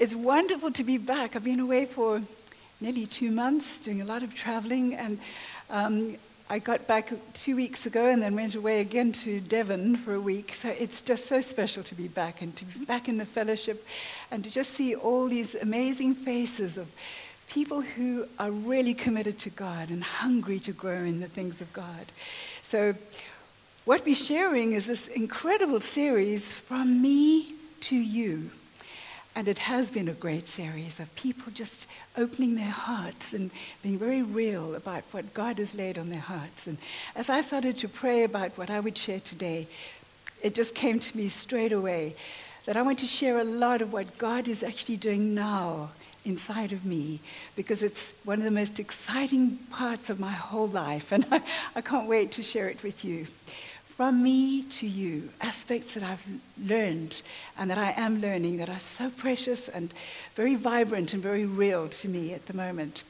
It's wonderful to be back. I've been away for nearly two months, doing a lot of traveling, and um, I got back two weeks ago and then went away again to Devon for a week. So it's just so special to be back and to be back in the fellowship and to just see all these amazing faces of people who are really committed to God and hungry to grow in the things of God. So, what we're sharing is this incredible series, From Me to You. And it has been a great series of people just opening their hearts and being very real about what God has laid on their hearts. And as I started to pray about what I would share today, it just came to me straight away that I want to share a lot of what God is actually doing now inside of me because it's one of the most exciting parts of my whole life. And I, I can't wait to share it with you from me to you, aspects that I've learned and that I am learning that are so precious and very vibrant and very real to me at the moment.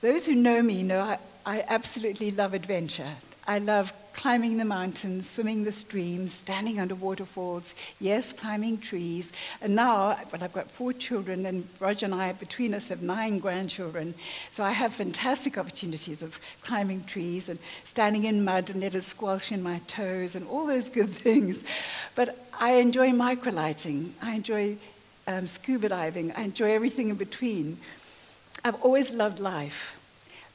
Those who know me know I, I absolutely love adventure. I love climbing the mountains, swimming the streams, standing under waterfalls, yes, climbing trees. And now, well, I've got four children, and Roger and I, between us, have nine grandchildren. So I have fantastic opportunities of climbing trees and standing in mud and let it squelch in my toes and all those good things. But I enjoy microlighting. I enjoy um, scuba diving. I enjoy everything in between. I've always loved life,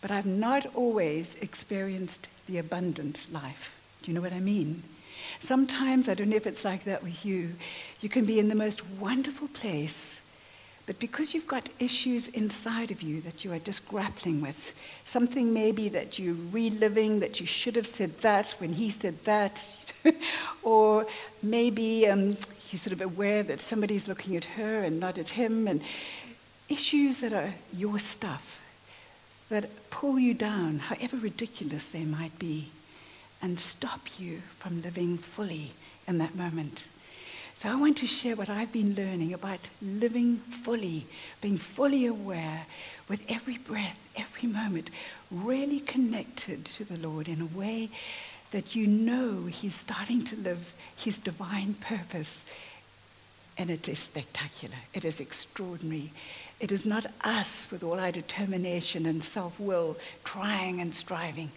but I've not always experienced the abundant life. Do you know what I mean? Sometimes, I don't know if it's like that with you, you can be in the most wonderful place, but because you've got issues inside of you that you are just grappling with, something maybe that you're reliving, that you should have said that when he said that, or maybe um, you're sort of aware that somebody's looking at her and not at him, and issues that are your stuff that pull you down, however ridiculous they might be, and stop you from living fully in that moment. So, I want to share what I've been learning about living fully, being fully aware with every breath, every moment, really connected to the Lord in a way that you know He's starting to live His divine purpose. And it is spectacular, it is extraordinary. It is not us with all our determination and self will trying and striving.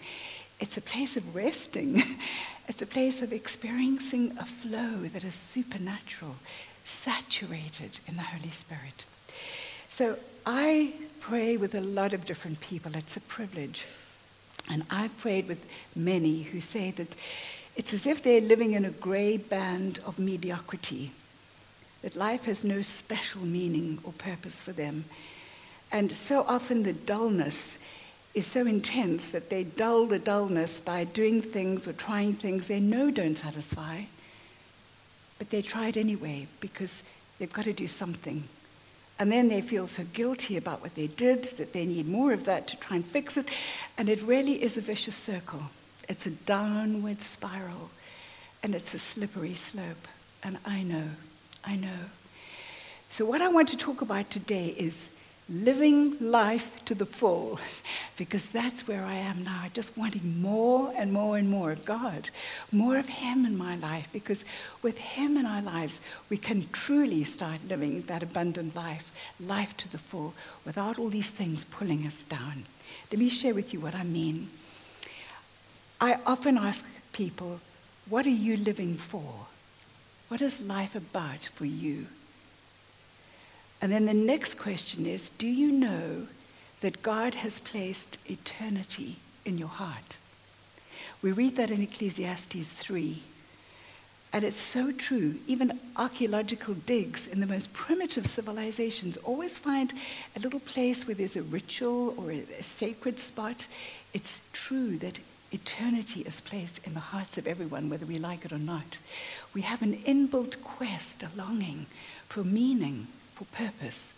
It's a place of resting. It's a place of experiencing a flow that is supernatural, saturated in the Holy Spirit. So I pray with a lot of different people. It's a privilege. And I've prayed with many who say that it's as if they're living in a gray band of mediocrity that life has no special meaning or purpose for them. And so often the dullness is so intense that they dull the dullness by doing things or trying things they know don't satisfy, but they try it anyway because they've got to do something. And then they feel so guilty about what they did that they need more of that to try and fix it. And it really is a vicious circle. It's a downward spiral and it's a slippery slope. And I know I know. So, what I want to talk about today is living life to the full, because that's where I am now, just wanting more and more and more of God, more of Him in my life, because with Him in our lives, we can truly start living that abundant life, life to the full, without all these things pulling us down. Let me share with you what I mean. I often ask people, What are you living for? What is life about for you? And then the next question is Do you know that God has placed eternity in your heart? We read that in Ecclesiastes 3. And it's so true. Even archaeological digs in the most primitive civilizations always find a little place where there's a ritual or a, a sacred spot. It's true that eternity is placed in the hearts of everyone, whether we like it or not. We have an inbuilt quest, a longing for meaning, for purpose.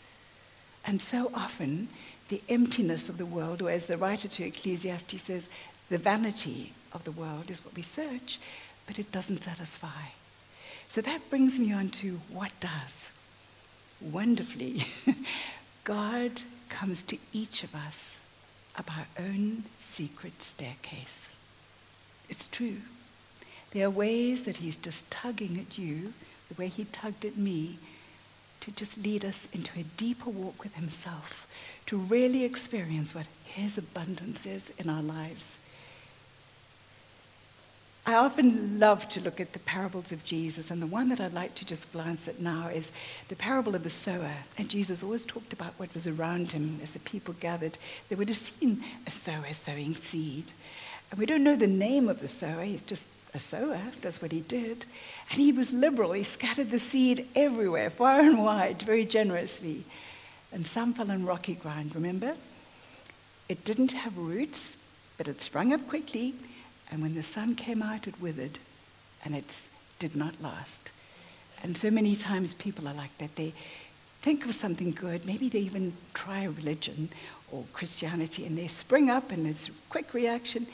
And so often, the emptiness of the world, or as the writer to Ecclesiastes says, the vanity of the world is what we search, but it doesn't satisfy. So that brings me on to what does. Wonderfully, God comes to each of us of our own secret staircase. It's true. There are ways that He's just tugging at you, the way He tugged at me, to just lead us into a deeper walk with Himself, to really experience what His abundance is in our lives. I often love to look at the parables of Jesus, and the one that I'd like to just glance at now is the parable of the sower. And Jesus always talked about what was around him as the people gathered. They would have seen a sower sowing seed. And we don't know the name of the sower, he's just a sower, that's what he did. And he was liberal, he scattered the seed everywhere, far and wide, very generously. And some fell on rocky ground, remember? It didn't have roots, but it sprung up quickly and when the sun came out, it withered and it did not last. And so many times people are like that. They think of something good, maybe they even try a religion or Christianity, and they spring up and it's a quick reaction,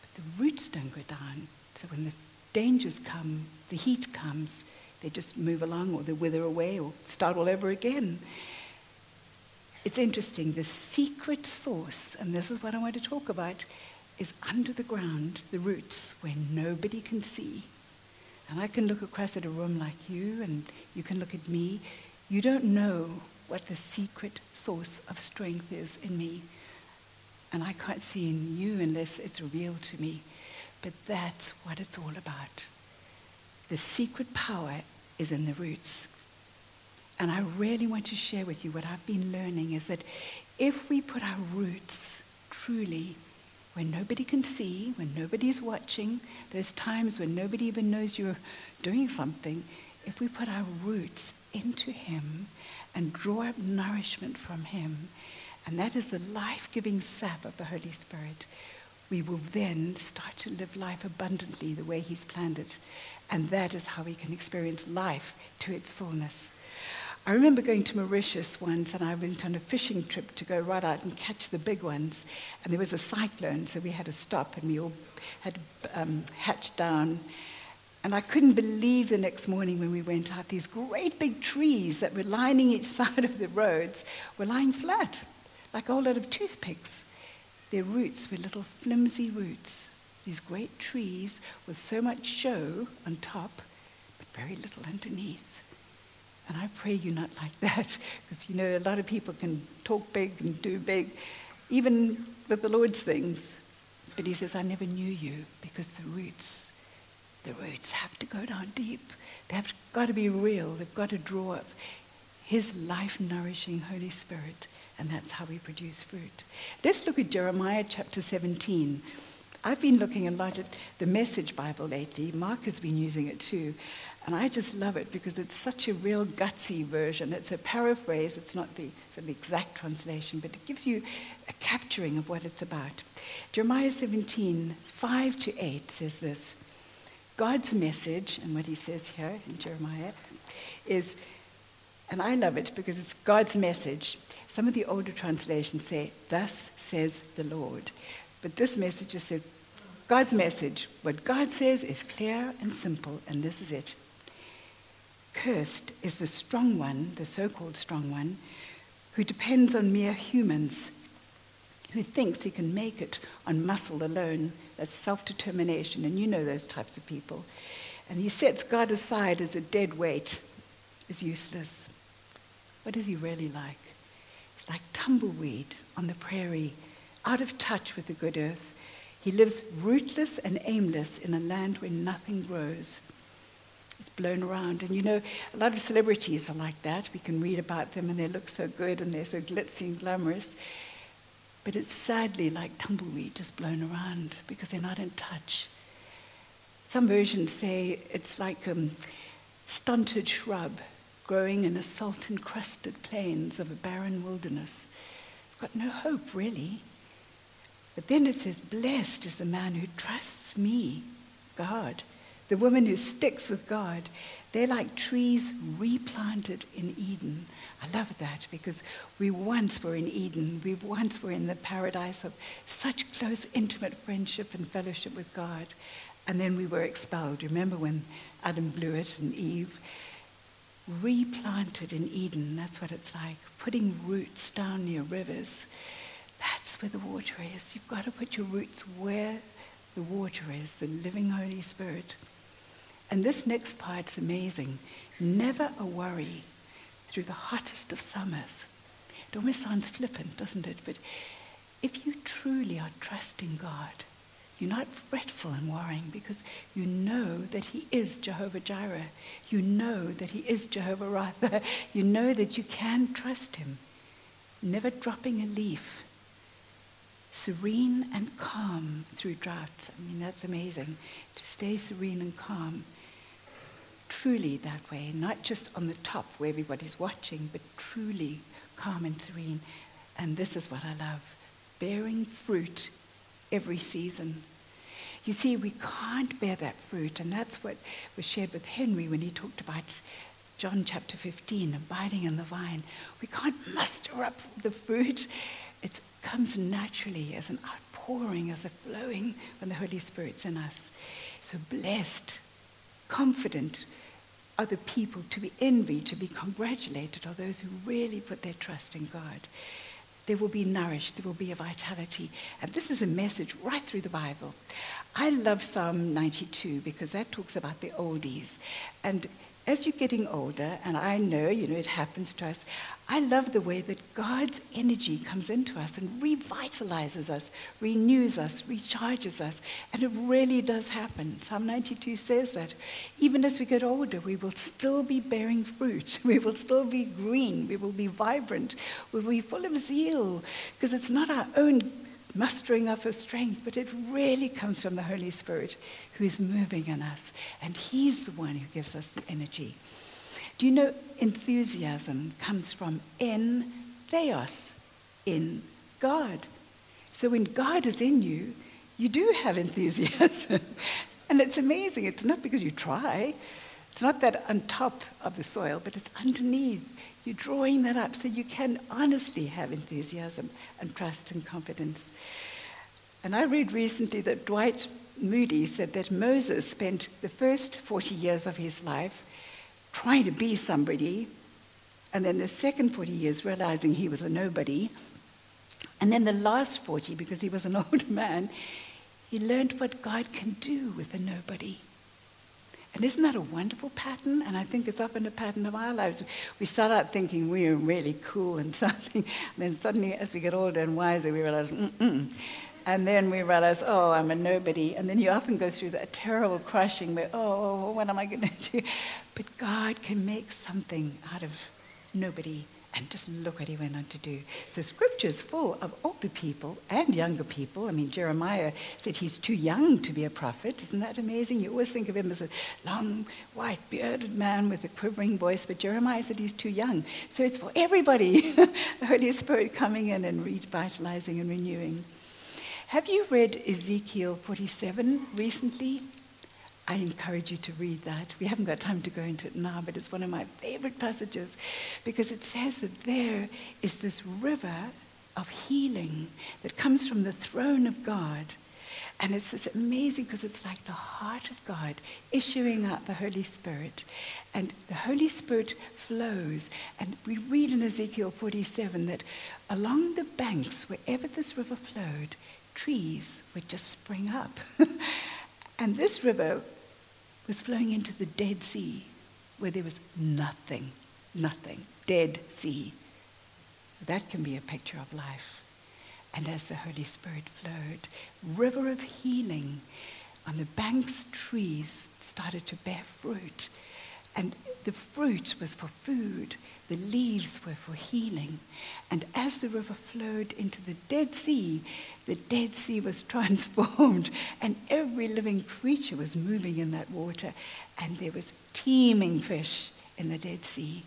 but the roots don't go down. So when the dangers come, the heat comes, they just move along or they wither away or start all over again. It's interesting, the secret source, and this is what I want to talk about, is under the ground, the roots, where nobody can see. And I can look across at a room like you, and you can look at me. You don't know what the secret source of strength is in me. And I can't see in you unless it's revealed to me. But that's what it's all about. The secret power is in the roots. And I really want to share with you what I've been learning is that if we put our roots truly when nobody can see, when nobody's watching, those times when nobody even knows you're doing something, if we put our roots into Him and draw up nourishment from Him, and that is the life giving sap of the Holy Spirit, we will then start to live life abundantly the way He's planned it. And that is how we can experience life to its fullness. I remember going to Mauritius once and I went on a fishing trip to go right out and catch the big ones. And there was a cyclone, so we had to stop and we all had um, hatched down. And I couldn't believe the next morning when we went out, these great big trees that were lining each side of the roads were lying flat, like a whole lot of toothpicks. Their roots were little flimsy roots, these great trees with so much show on top, but very little underneath. And I pray you're not like that, because you know, a lot of people can talk big and do big, even with the Lord's things. But he says, I never knew you, because the roots, the roots have to go down deep. They have got to be real. They've got to draw up his life nourishing Holy Spirit. And that's how we produce fruit. Let's look at Jeremiah chapter 17. I've been looking a lot at the Message Bible lately. Mark has been using it too. And I just love it because it's such a real gutsy version. It's a paraphrase, it's not the exact translation, but it gives you a capturing of what it's about. Jeremiah 17, 5 to 8 says this God's message, and what he says here in Jeremiah, is, and I love it because it's God's message. Some of the older translations say, Thus says the Lord. But this message just said, God's message. What God says is clear and simple, and this is it. Cursed is the strong one, the so called strong one, who depends on mere humans, who thinks he can make it on muscle alone. That's self determination, and you know those types of people. And he sets God aside as a dead weight, as useless. What is he really like? He's like tumbleweed on the prairie, out of touch with the good earth. He lives rootless and aimless in a land where nothing grows. It's blown around. And you know, a lot of celebrities are like that. We can read about them and they look so good and they're so glitzy and glamorous. But it's sadly like tumbleweed just blown around because they're not in touch. Some versions say it's like a um, stunted shrub growing in the salt encrusted plains of a barren wilderness. It's got no hope, really. But then it says, Blessed is the man who trusts me, God, the woman who sticks with God, they're like trees replanted in Eden. I love that because we once were in Eden. We once were in the paradise of such close, intimate friendship and fellowship with God. And then we were expelled. Remember when Adam blew it and Eve? Replanted in Eden. That's what it's like. Putting roots down near rivers. That's where the water is. You've got to put your roots where the water is, the living Holy Spirit. And this next part's amazing. Never a worry. through the hottest of summers. It almost sounds flippant, doesn't it? But if you truly are trusting God, you're not fretful and worrying because you know that He is Jehovah Jireh. You know that He is Jehovah Rapha. You know that you can trust Him, never dropping a leaf, serene and calm through droughts. I mean, that's amazing to stay serene and calm. Truly that way, not just on the top where everybody's watching, but truly calm and serene. And this is what I love bearing fruit every season. You see, we can't bear that fruit, and that's what was shared with Henry when he talked about John chapter 15, abiding in the vine. We can't muster up the fruit. It comes naturally as an outpouring, as a flowing when the Holy Spirit's in us. So blessed, confident are the people to be envied, to be congratulated, are those who really put their trust in God they will be nourished, there will be a vitality. And this is a message right through the Bible. I love Psalm 92 because that talks about the oldies. And as you're getting older, and I know, you know, it happens to us, I love the way that God's energy comes into us and revitalizes us, renews us, recharges us. And it really does happen. Psalm 92 says that. Even as we get older, we will still be bearing fruit. We will still be green. We will be vibrant. We will be full of zeal because it's not our own mustering of strength, but it really comes from the Holy Spirit who is moving in us. And He's the one who gives us the energy. Do you know enthusiasm comes from en theos, in God? So when God is in you, you do have enthusiasm. and it's amazing. It's not because you try, it's not that on top of the soil, but it's underneath. You're drawing that up so you can honestly have enthusiasm and trust and confidence. And I read recently that Dwight Moody said that Moses spent the first 40 years of his life trying to be somebody, and then the second 40 years realizing he was a nobody, and then the last 40, because he was an old man, he learned what God can do with a nobody. And isn't that a wonderful pattern? And I think it's often a pattern of our lives. We start out thinking we are really cool and something, and then suddenly, as we get older and wiser, we realize, mm and then we realize, oh, I'm a nobody. And then you often go through that terrible crushing where, oh, what am I going to do? But God can make something out of nobody. And just look what he went on to do. So scripture is full of older people and younger people. I mean, Jeremiah said he's too young to be a prophet. Isn't that amazing? You always think of him as a long, white, bearded man with a quivering voice, but Jeremiah said he's too young. So it's for everybody. the Holy Spirit coming in and revitalizing and renewing. Have you read Ezekiel 47 recently? I encourage you to read that. We haven't got time to go into it now, but it's one of my favorite passages because it says that there is this river of healing that comes from the throne of God. And it's, it's amazing because it's like the heart of God issuing out the Holy Spirit. And the Holy Spirit flows. And we read in Ezekiel 47 that along the banks, wherever this river flowed, trees would just spring up. and this river was flowing into the Dead Sea, where there was nothing, nothing, Dead Sea. That can be a picture of life. And as the Holy Spirit flowed, river of healing, on the banks, trees started to bear fruit. And the fruit was for food, the leaves were for healing. And as the river flowed into the Dead Sea, the Dead Sea was transformed, and every living creature was moving in that water, and there was teeming fish in the Dead Sea.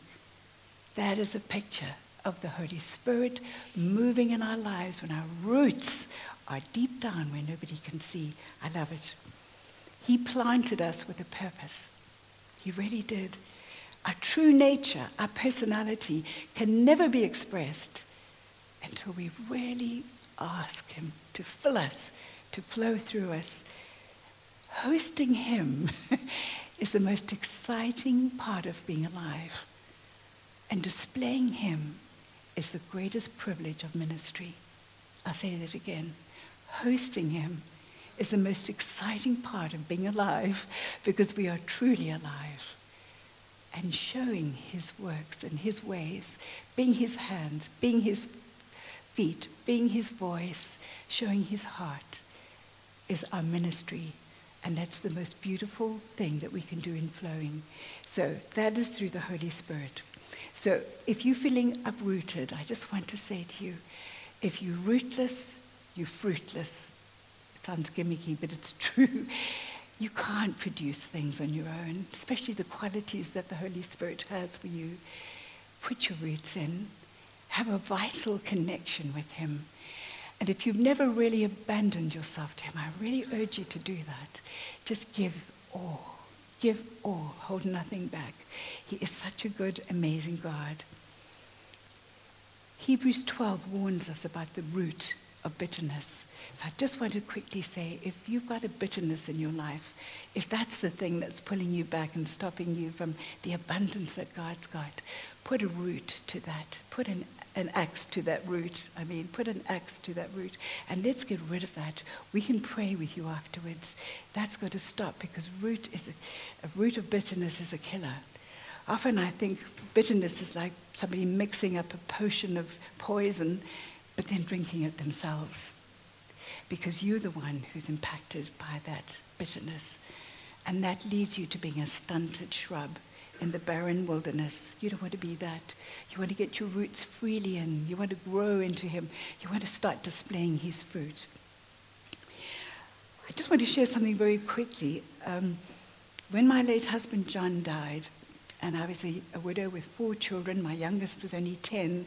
That is a picture of the Holy Spirit moving in our lives when our roots are deep down where nobody can see. I love it. He planted us with a purpose. He really did. Our true nature, our personality can never be expressed until we really ask Him to fill us, to flow through us. Hosting Him is the most exciting part of being alive. And displaying Him is the greatest privilege of ministry. I'll say that again. Hosting Him is the most exciting part of being alive because we are truly alive. and showing his works and his ways, being his hands, being his feet, being his voice, showing his heart is our ministry. And that's the most beautiful thing that we can do in flowing. So that is through the Holy Spirit. So if you're feeling uprooted, I just want to say to you if you're rootless, you're fruitless. Sounds gimmicky, but it's true. You can't produce things on your own, especially the qualities that the Holy Spirit has for you. Put your roots in, have a vital connection with Him. And if you've never really abandoned yourself to Him, I really urge you to do that. Just give all. Give all. Hold nothing back. He is such a good, amazing God. Hebrews 12 warns us about the root of bitterness. So I just want to quickly say if you've got a bitterness in your life, if that's the thing that's pulling you back and stopping you from the abundance that God's got, put a root to that. Put an, an axe to that root. I mean, put an axe to that root. And let's get rid of that. We can pray with you afterwards. That's got to stop because root is a, a root of bitterness is a killer. Often I think bitterness is like somebody mixing up a potion of poison, but then drinking it themselves. Because you're the one who's impacted by that bitterness. And that leads you to being a stunted shrub in the barren wilderness. You don't want to be that. You want to get your roots freely in. You want to grow into Him. You want to start displaying His fruit. I just want to share something very quickly. Um, when my late husband John died, and I was a, a widow with four children. My youngest was only 10.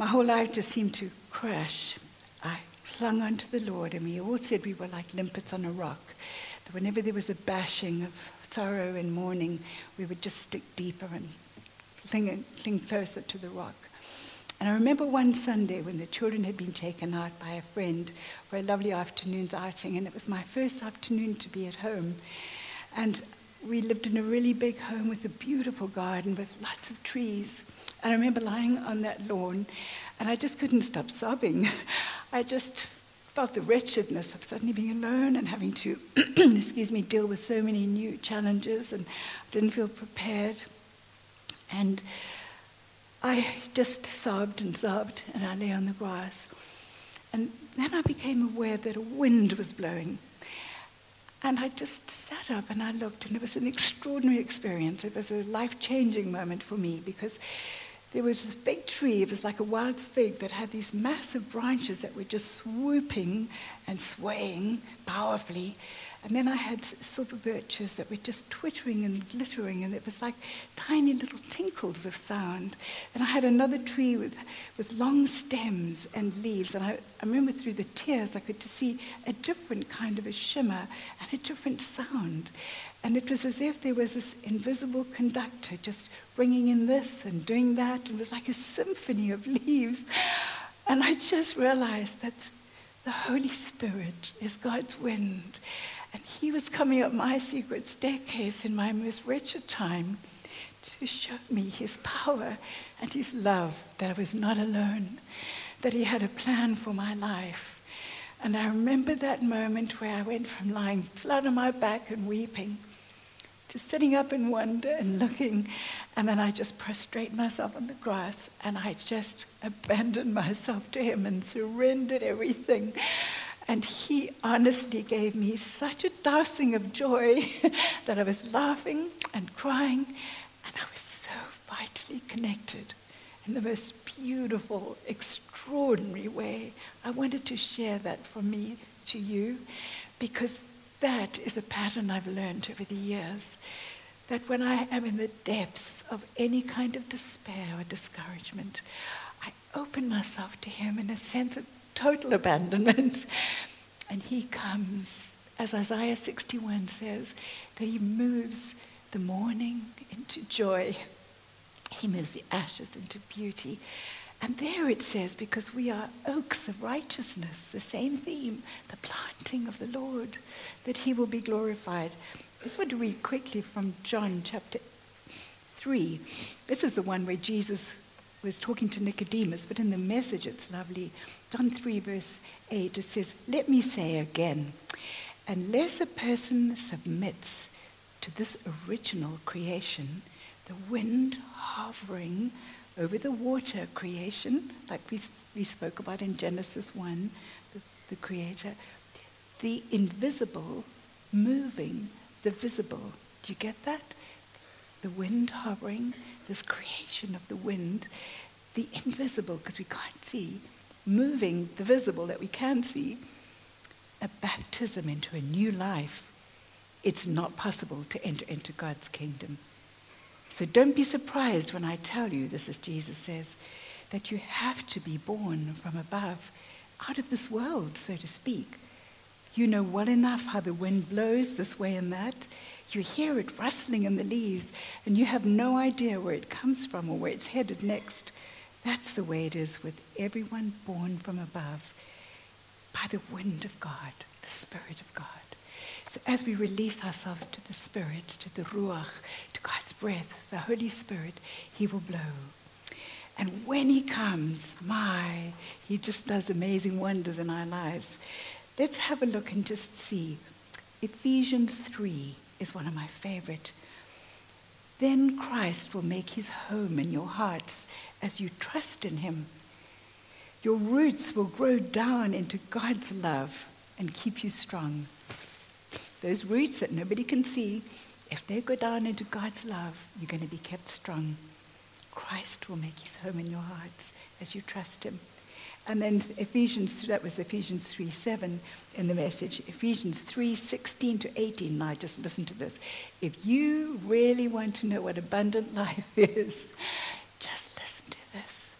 My whole life just seemed to crash. I clung onto the Lord, and we all said we were like limpets on a rock. That whenever there was a bashing of sorrow and mourning, we would just stick deeper and cling, cling closer to the rock. And I remember one Sunday when the children had been taken out by a friend for a lovely afternoon's outing, and it was my first afternoon to be at home. And we lived in a really big home with a beautiful garden with lots of trees. And I remember lying on that lawn and I just couldn't stop sobbing. I just felt the wretchedness of suddenly being alone and having to, excuse me, deal with so many new challenges and I didn't feel prepared. And I just sobbed and sobbed and I lay on the grass. And then I became aware that a wind was blowing and I just sat up and I looked, and it was an extraordinary experience. It was a life changing moment for me because there was this big tree, it was like a wild fig that had these massive branches that were just swooping and swaying powerfully. And then I had silver birches that were just twittering and glittering, and it was like tiny little tinkles of sound. And I had another tree with, with long stems and leaves. And I, I remember through the tears, I could just see a different kind of a shimmer and a different sound. And it was as if there was this invisible conductor just bringing in this and doing that. It was like a symphony of leaves. And I just realized that the Holy Spirit is God's wind. And he was coming up my secret staircase in my most wretched time to show me his power and his love, that I was not alone, that he had a plan for my life. And I remember that moment where I went from lying flat on my back and weeping to sitting up in wonder and looking. And then I just prostrate myself on the grass and I just abandoned myself to him and surrendered everything. And he honestly gave me such a dousing of joy that I was laughing and crying, and I was so vitally connected in the most beautiful, extraordinary way. I wanted to share that from me to you because that is a pattern I've learned over the years. That when I am in the depths of any kind of despair or discouragement, I open myself to Him in a sense of total abandonment. And he comes, as Isaiah 61 says, that he moves the mourning into joy. He moves the ashes into beauty. And there it says, because we are oaks of righteousness, the same theme, the planting of the Lord, that he will be glorified. I just want to read quickly from John chapter 3. This is the one where Jesus was talking to Nicodemus, but in the message it's lovely. John 3, verse 8, it says, Let me say again, unless a person submits to this original creation, the wind hovering over the water creation, like we, we spoke about in Genesis 1, the, the Creator, the invisible moving the visible. Do you get that? The wind hovering, this creation of the wind, the invisible, because we can't see, moving the visible that we can see, a baptism into a new life. It's not possible to enter into God's kingdom. So don't be surprised when I tell you, this is Jesus says, that you have to be born from above, out of this world, so to speak. You know well enough how the wind blows this way and that. You hear it rustling in the leaves, and you have no idea where it comes from or where it's headed next. That's the way it is with everyone born from above by the wind of God, the Spirit of God. So as we release ourselves to the Spirit, to the Ruach, to God's breath, the Holy Spirit, He will blow. And when He comes, my, He just does amazing wonders in our lives. Let's have a look and just see. Ephesians 3 is one of my favorite. Then Christ will make his home in your hearts as you trust in him. Your roots will grow down into God's love and keep you strong. Those roots that nobody can see, if they go down into God's love, you're going to be kept strong. Christ will make his home in your hearts as you trust him. And then Ephesians, that was Ephesians 3 7 in the message. Ephesians 3 16 to 18. Now, just listen to this. If you really want to know what abundant life is, just listen to this.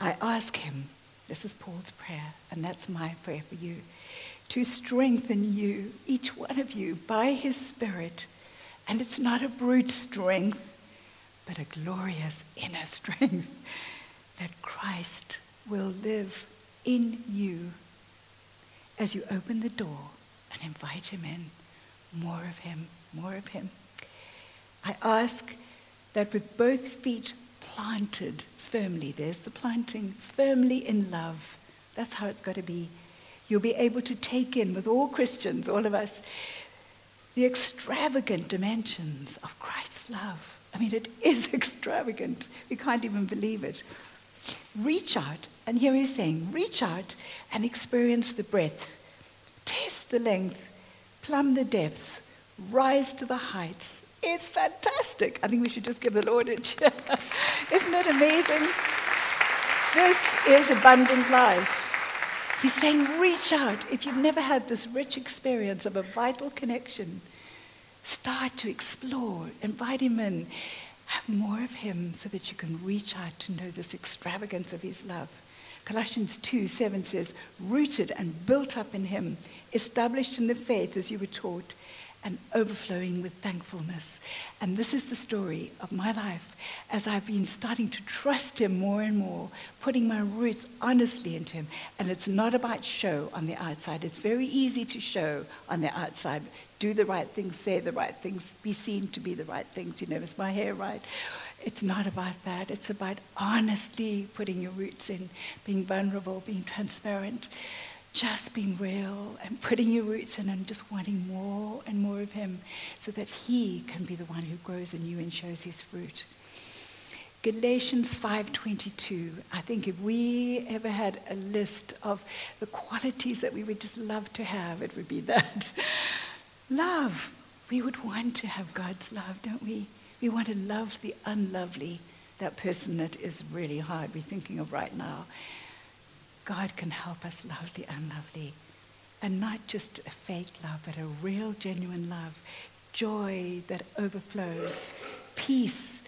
I ask him, this is Paul's prayer, and that's my prayer for you, to strengthen you, each one of you, by his Spirit. And it's not a brute strength, but a glorious inner strength that Christ will live in you as you open the door and invite him in. More of him, more of him. I ask that with both feet planted firmly, there's the planting, firmly in love. That's how it's got to be. You'll be able to take in, with all Christians, all of us, the extravagant dimensions of Christ's love. I mean, it is extravagant. We can't even believe it. Reach out, and here he's saying, reach out and experience the breadth, test the length, plumb the depth, rise to the heights. It's fantastic. I think we should just give the Lord a cheer. Isn't it amazing? This is abundant life. He's saying, reach out. If you've never had this rich experience of a vital connection, start to explore, invite him in. Have more of him so that you can reach out to know this extravagance of his love. Colossians 2 7 says, rooted and built up in him, established in the faith as you were taught, and overflowing with thankfulness. And this is the story of my life as I've been starting to trust him more and more, putting my roots honestly into him. And it's not about show on the outside. It's very easy to show on the outside, do the right things, say the right things, be seen to be the right things. You know, is my hair right? It's not about that. It's about honestly putting your roots in, being vulnerable, being transparent, just being real, and putting your roots in and just wanting more and more of Him so that He can be the one who grows in you and shows His fruit. Galatians 5:22. I think if we ever had a list of the qualities that we would just love to have, it would be that. Love. We would want to have God's love, don't we? We want to love the unlovely, that person that is really hard we're thinking of right now. God can help us love the unlovely. And not just a fake love, but a real, genuine love. Joy that overflows. Peace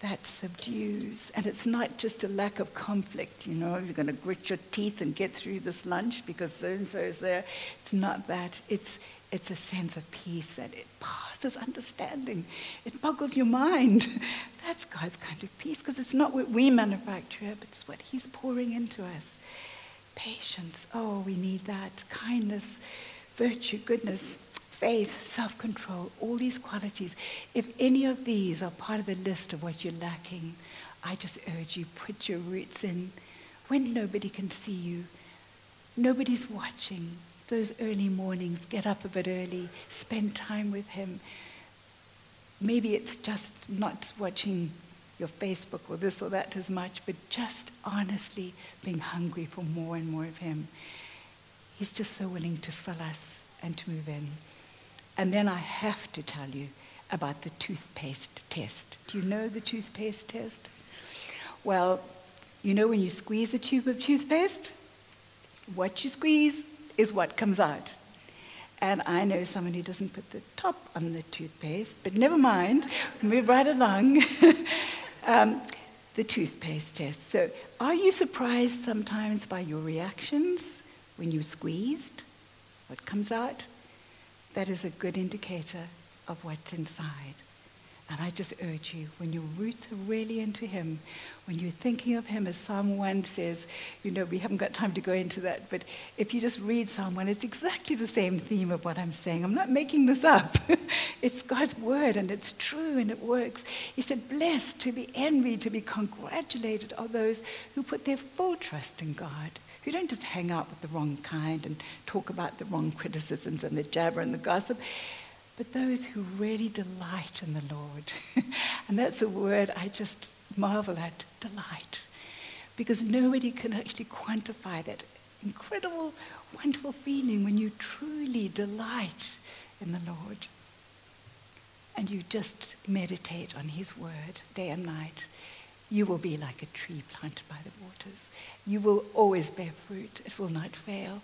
that subdues. And it's not just a lack of conflict, you know, you're going to grit your teeth and get through this lunch because so and so is there. It's not that. It's, it's a sense of peace that it passes understanding. It boggles your mind. That's God's kind of peace because it's not what we manufacture, but it's what He's pouring into us. Patience. Oh, we need that. Kindness, virtue, goodness, faith, self control, all these qualities. If any of these are part of the list of what you're lacking, I just urge you put your roots in when nobody can see you, nobody's watching those early mornings, get up a bit early, spend time with Him. maybe it's just not watching your Facebook or this or that as much, but just honestly being hungry for more and more of Him. He's just so willing to fill us and to move in. And then I have to tell you about the toothpaste test. Do you know the toothpaste test? Well, you know when you squeeze a tube of toothpaste, what you squeeze is what comes out. And I know someone who doesn't put the top on the toothpaste, but never mind, move right along. um, the toothpaste test. So, are you surprised sometimes by your reactions when you squeezed? What comes out? That is a good indicator of what's inside. And I just urge you, when your roots are really into Him, when you're thinking of Him, as Psalm 1 says, you know, we haven't got time to go into that, but if you just read Psalm 1, it's exactly the same theme of what I'm saying. I'm not making this up. it's God's word, and it's true, and it works. He said, Blessed, to be envied, to be congratulated are those who put their full trust in God. Who don't just hang out with the wrong kind and talk about the wrong criticisms and the jabber and the gossip but those who really delight in the Lord. and that's a word I just marvel at delight. Because nobody can actually quantify that incredible, wonderful feeling when you truly delight in the Lord. And you just meditate on His word day and night. You will be like a tree planted by the waters. You will always bear fruit, it will not fail.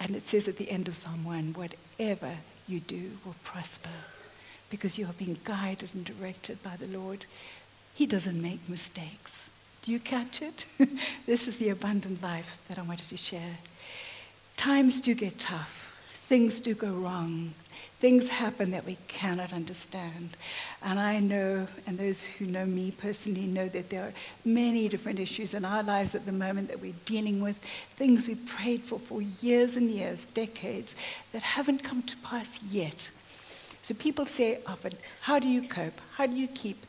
And it says at the end of Psalm 1 whatever you do will prosper because you are being guided and directed by the Lord. He doesn't make mistakes. Do you catch it? this is the abundant life that I wanted to share. Times do get tough, things do go wrong, things happen that we cannot understand. And I know, and those who know me personally know that there are many different issues in our lives at the moment that we're dealing with, things we prayed for for years and years, decades, that haven't come to pass yet. So people say often, How do you cope? How do you keep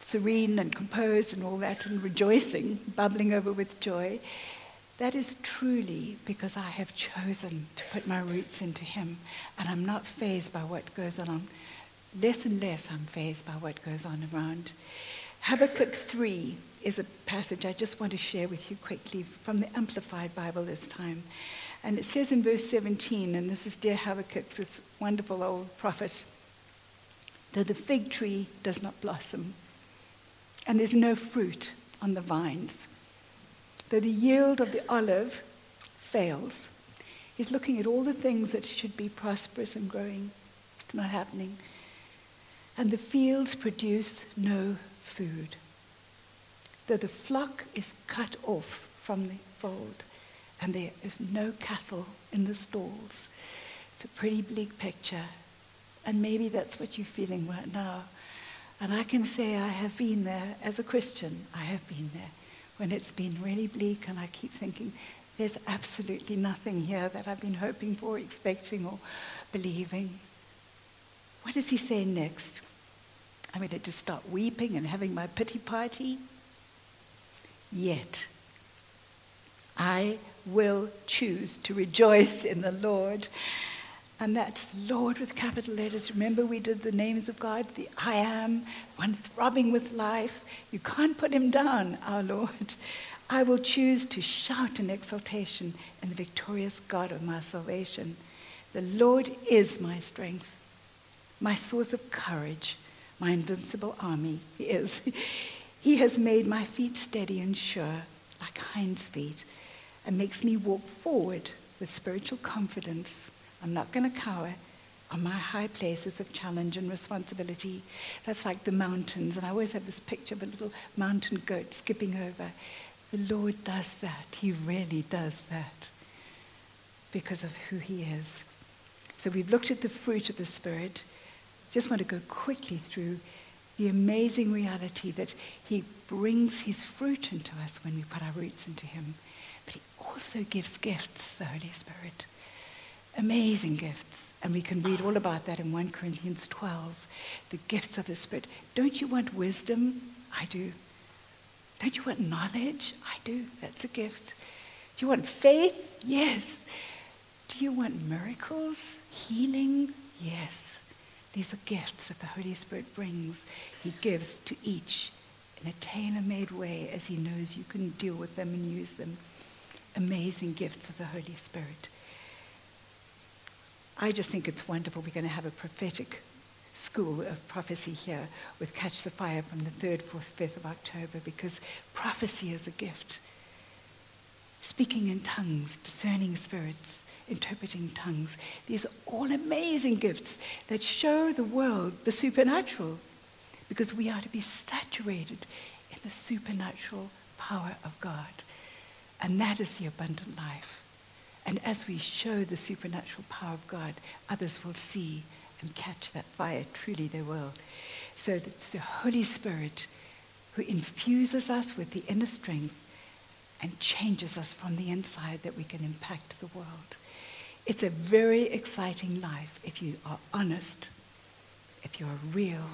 serene and composed and all that and rejoicing, bubbling over with joy? That is truly because I have chosen to put my roots into Him and I'm not fazed by what goes on. Less and less I'm fazed by what goes on around. Habakkuk 3 is a passage I just want to share with you quickly from the Amplified Bible this time. And it says in verse 17, and this is dear Habakkuk, this wonderful old prophet, that the fig tree does not blossom and there's no fruit on the vines that the yield of the olive fails. He's looking at all the things that should be prosperous and growing. It's not happening. And the fields produce no food. That the flock is cut off from the fold and there is no cattle in the stalls. It's a pretty bleak picture. And maybe that's what you're feeling right now. And I can say I have been there as a Christian. I have been there when it's been really bleak and I keep thinking, there's absolutely nothing here that I've been hoping for, expecting, or believing. What does he say next? I'm going to just start weeping and having my pity party. Yet, I will choose to rejoice in the Lord. And that's the Lord with capital letters. Remember, we did the names of God, the I am, one throbbing with life. You can't put him down, our Lord. I will choose to shout in exultation in the victorious God of my salvation. The Lord is my strength, my source of courage, my invincible army. He is. He has made my feet steady and sure, like hinds' feet, and makes me walk forward with spiritual confidence I'm not going to cower on my high places of challenge and responsibility. That's like the mountains. And I always have this picture of a little mountain goat skipping over. The Lord does that. He really does that because of who He is. So we've looked at the fruit of the Spirit. Just want to go quickly through the amazing reality that He brings His fruit into us when we put our roots into Him. But He also gives gifts, the Holy Spirit amazing gifts. And we can read all about that in 1 Corinthians 12. The gifts of the Spirit. Don't you want wisdom? I do. Don't you want knowledge? I do. That's a gift. Do you want faith? Yes. Do you want miracles? Healing? Yes. These are gifts that the Holy Spirit brings. He gives to each in a tailor made way as He knows you can deal with them and use them. Amazing gifts of the Holy Spirit. I just think it's wonderful. We're going to have a prophetic school of prophecy here with Catch the Fire from the 3rd, 4th, 5th of October because prophecy is a gift. Speaking in tongues, discerning spirits, interpreting tongues. These are all amazing gifts that show the world the supernatural because we are to be saturated in the supernatural power of God. And that is the abundant life. And as we show the supernatural power of God, others will see and catch that fire. Truly, they will. So it's the Holy Spirit who infuses us with the inner strength and changes us from the inside that we can impact the world. It's a very exciting life if you are honest, if you are real,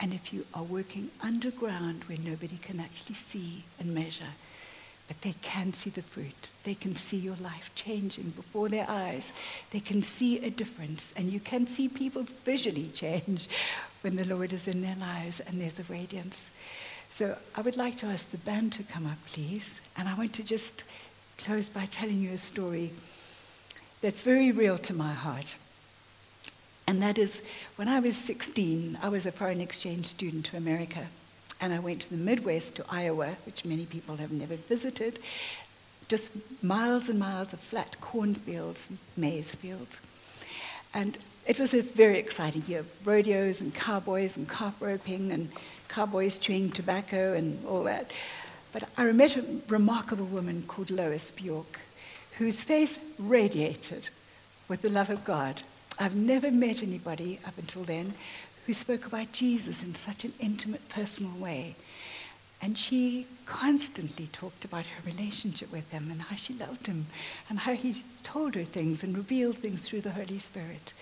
and if you are working underground where nobody can actually see and measure. But they can see the fruit. They can see your life changing before their eyes. They can see a difference. And you can see people visually change when the Lord is in their lives and there's a radiance. So I would like to ask the band to come up, please. And I want to just close by telling you a story that's very real to my heart. And that is when I was 16, I was a foreign exchange student to America. And I went to the Midwest to Iowa, which many people have never visited, just miles and miles of flat cornfields, maize fields. And it was a very exciting year rodeos and cowboys and calf roping and cowboys chewing tobacco and all that. But I met a remarkable woman called Lois Bjork, whose face radiated with the love of God. I've never met anybody up until then who spoke about Jesus in such an intimate, personal way. And she constantly talked about her relationship with him and how she loved him and how he told her things and revealed things through the Holy Spirit.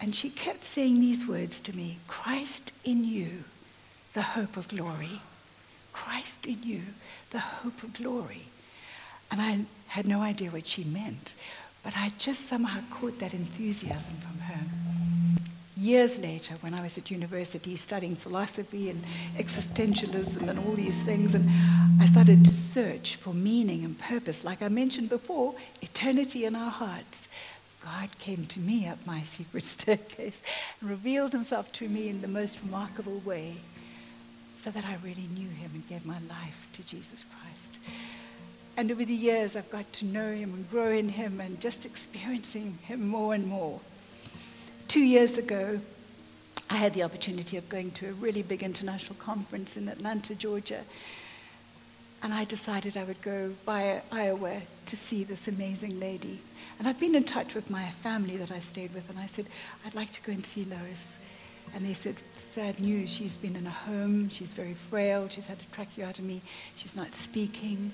And she kept saying these words to me Christ in you, the hope of glory. Christ in you, the hope of glory. And I had no idea what she meant, but I just somehow caught that enthusiasm from her years later, when I was at university studying philosophy and existentialism and all these things, and I started to search for meaning and purpose. Like I mentioned before, eternity in our hearts. God came to me up my secret staircase and revealed himself to me in the most remarkable way so that I really knew him and gave my life to Jesus Christ. And over the years, I've got to know him and grow in him and just experiencing him more and more two years ago, I had the opportunity of going to a really big international conference in Atlanta, Georgia. And I decided I would go via Iowa to see this amazing lady. And I've been in touch with my family that I stayed with, and I said, I'd like to go and see Lois. And they said, sad news, she's been in a home, she's very frail, she's had a tracheotomy, she's not speaking,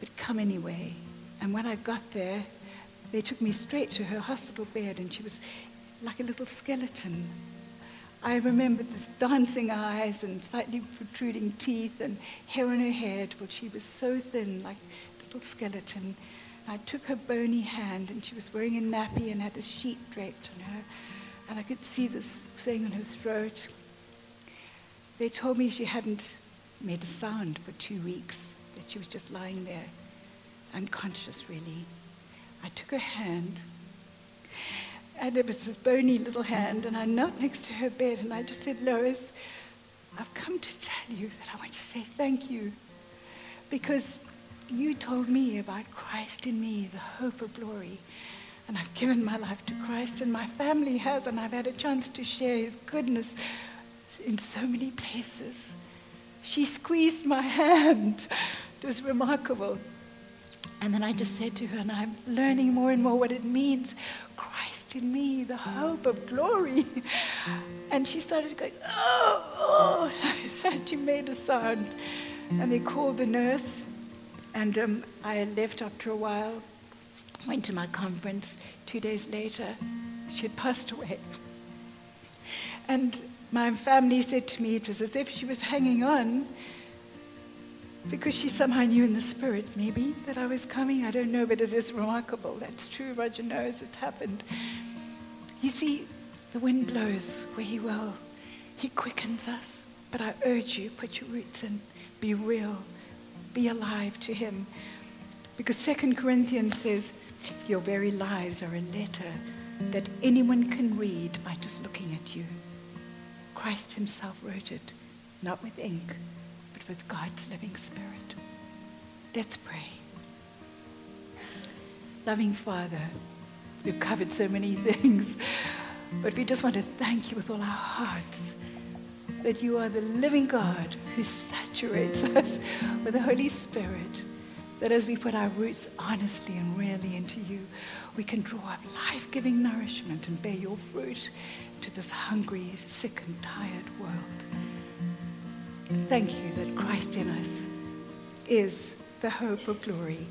but come anyway. And when I got there, they took me straight to her hospital bed, and she was like a little skeleton. I remember this dancing eyes and slightly protruding teeth and hair on her head, for she was so thin, like a little skeleton. I took her bony hand, and she was wearing a nappy and had a sheet draped on her, and I could see this thing on her throat. They told me she hadn't made a sound for two weeks, that she was just lying there, unconscious really. I took her hand and it was this bony little hand, and I knelt next to her bed, and I just said, Lois, I've come to tell you that I want to say thank you because you told me about Christ in me, the hope of glory. And I've given my life to Christ, and my family has, and I've had a chance to share his goodness in so many places. She squeezed my hand. It was remarkable. And then I just said to her, and I'm learning more and more what it means In me, the hope of glory. And she started going, oh, oh. And she made a sound. And they called the nurse. And um, I left after a while, went to my conference. Two days later, she had passed away. And my family said to me it was as if she was hanging on because she somehow knew in the spirit, maybe, that I was coming. I don't know, but it is remarkable. That's true. Roger knows it's happened. You see, The wind blows where He will, He quickens us. But I urge you, put your roots in, be real, be alive to Him. Because Second Corinthians says, Your very lives are a letter that anyone can read by just looking at you. Christ Himself wrote it, not with ink, with God's living Spirit. Let's pray. Loving Father, we've covered so many things, but we just want to thank you with all our hearts that you are the living God who saturates us with the Holy Spirit. That as we put our roots honestly and really into you, we can draw up life giving nourishment and bear your fruit to this hungry, sick, and tired world. Thank you that Christ in us is the hope of glory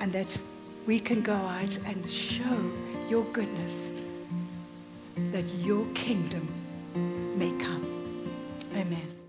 and that we can go out and show your goodness, that your kingdom may come. Amen.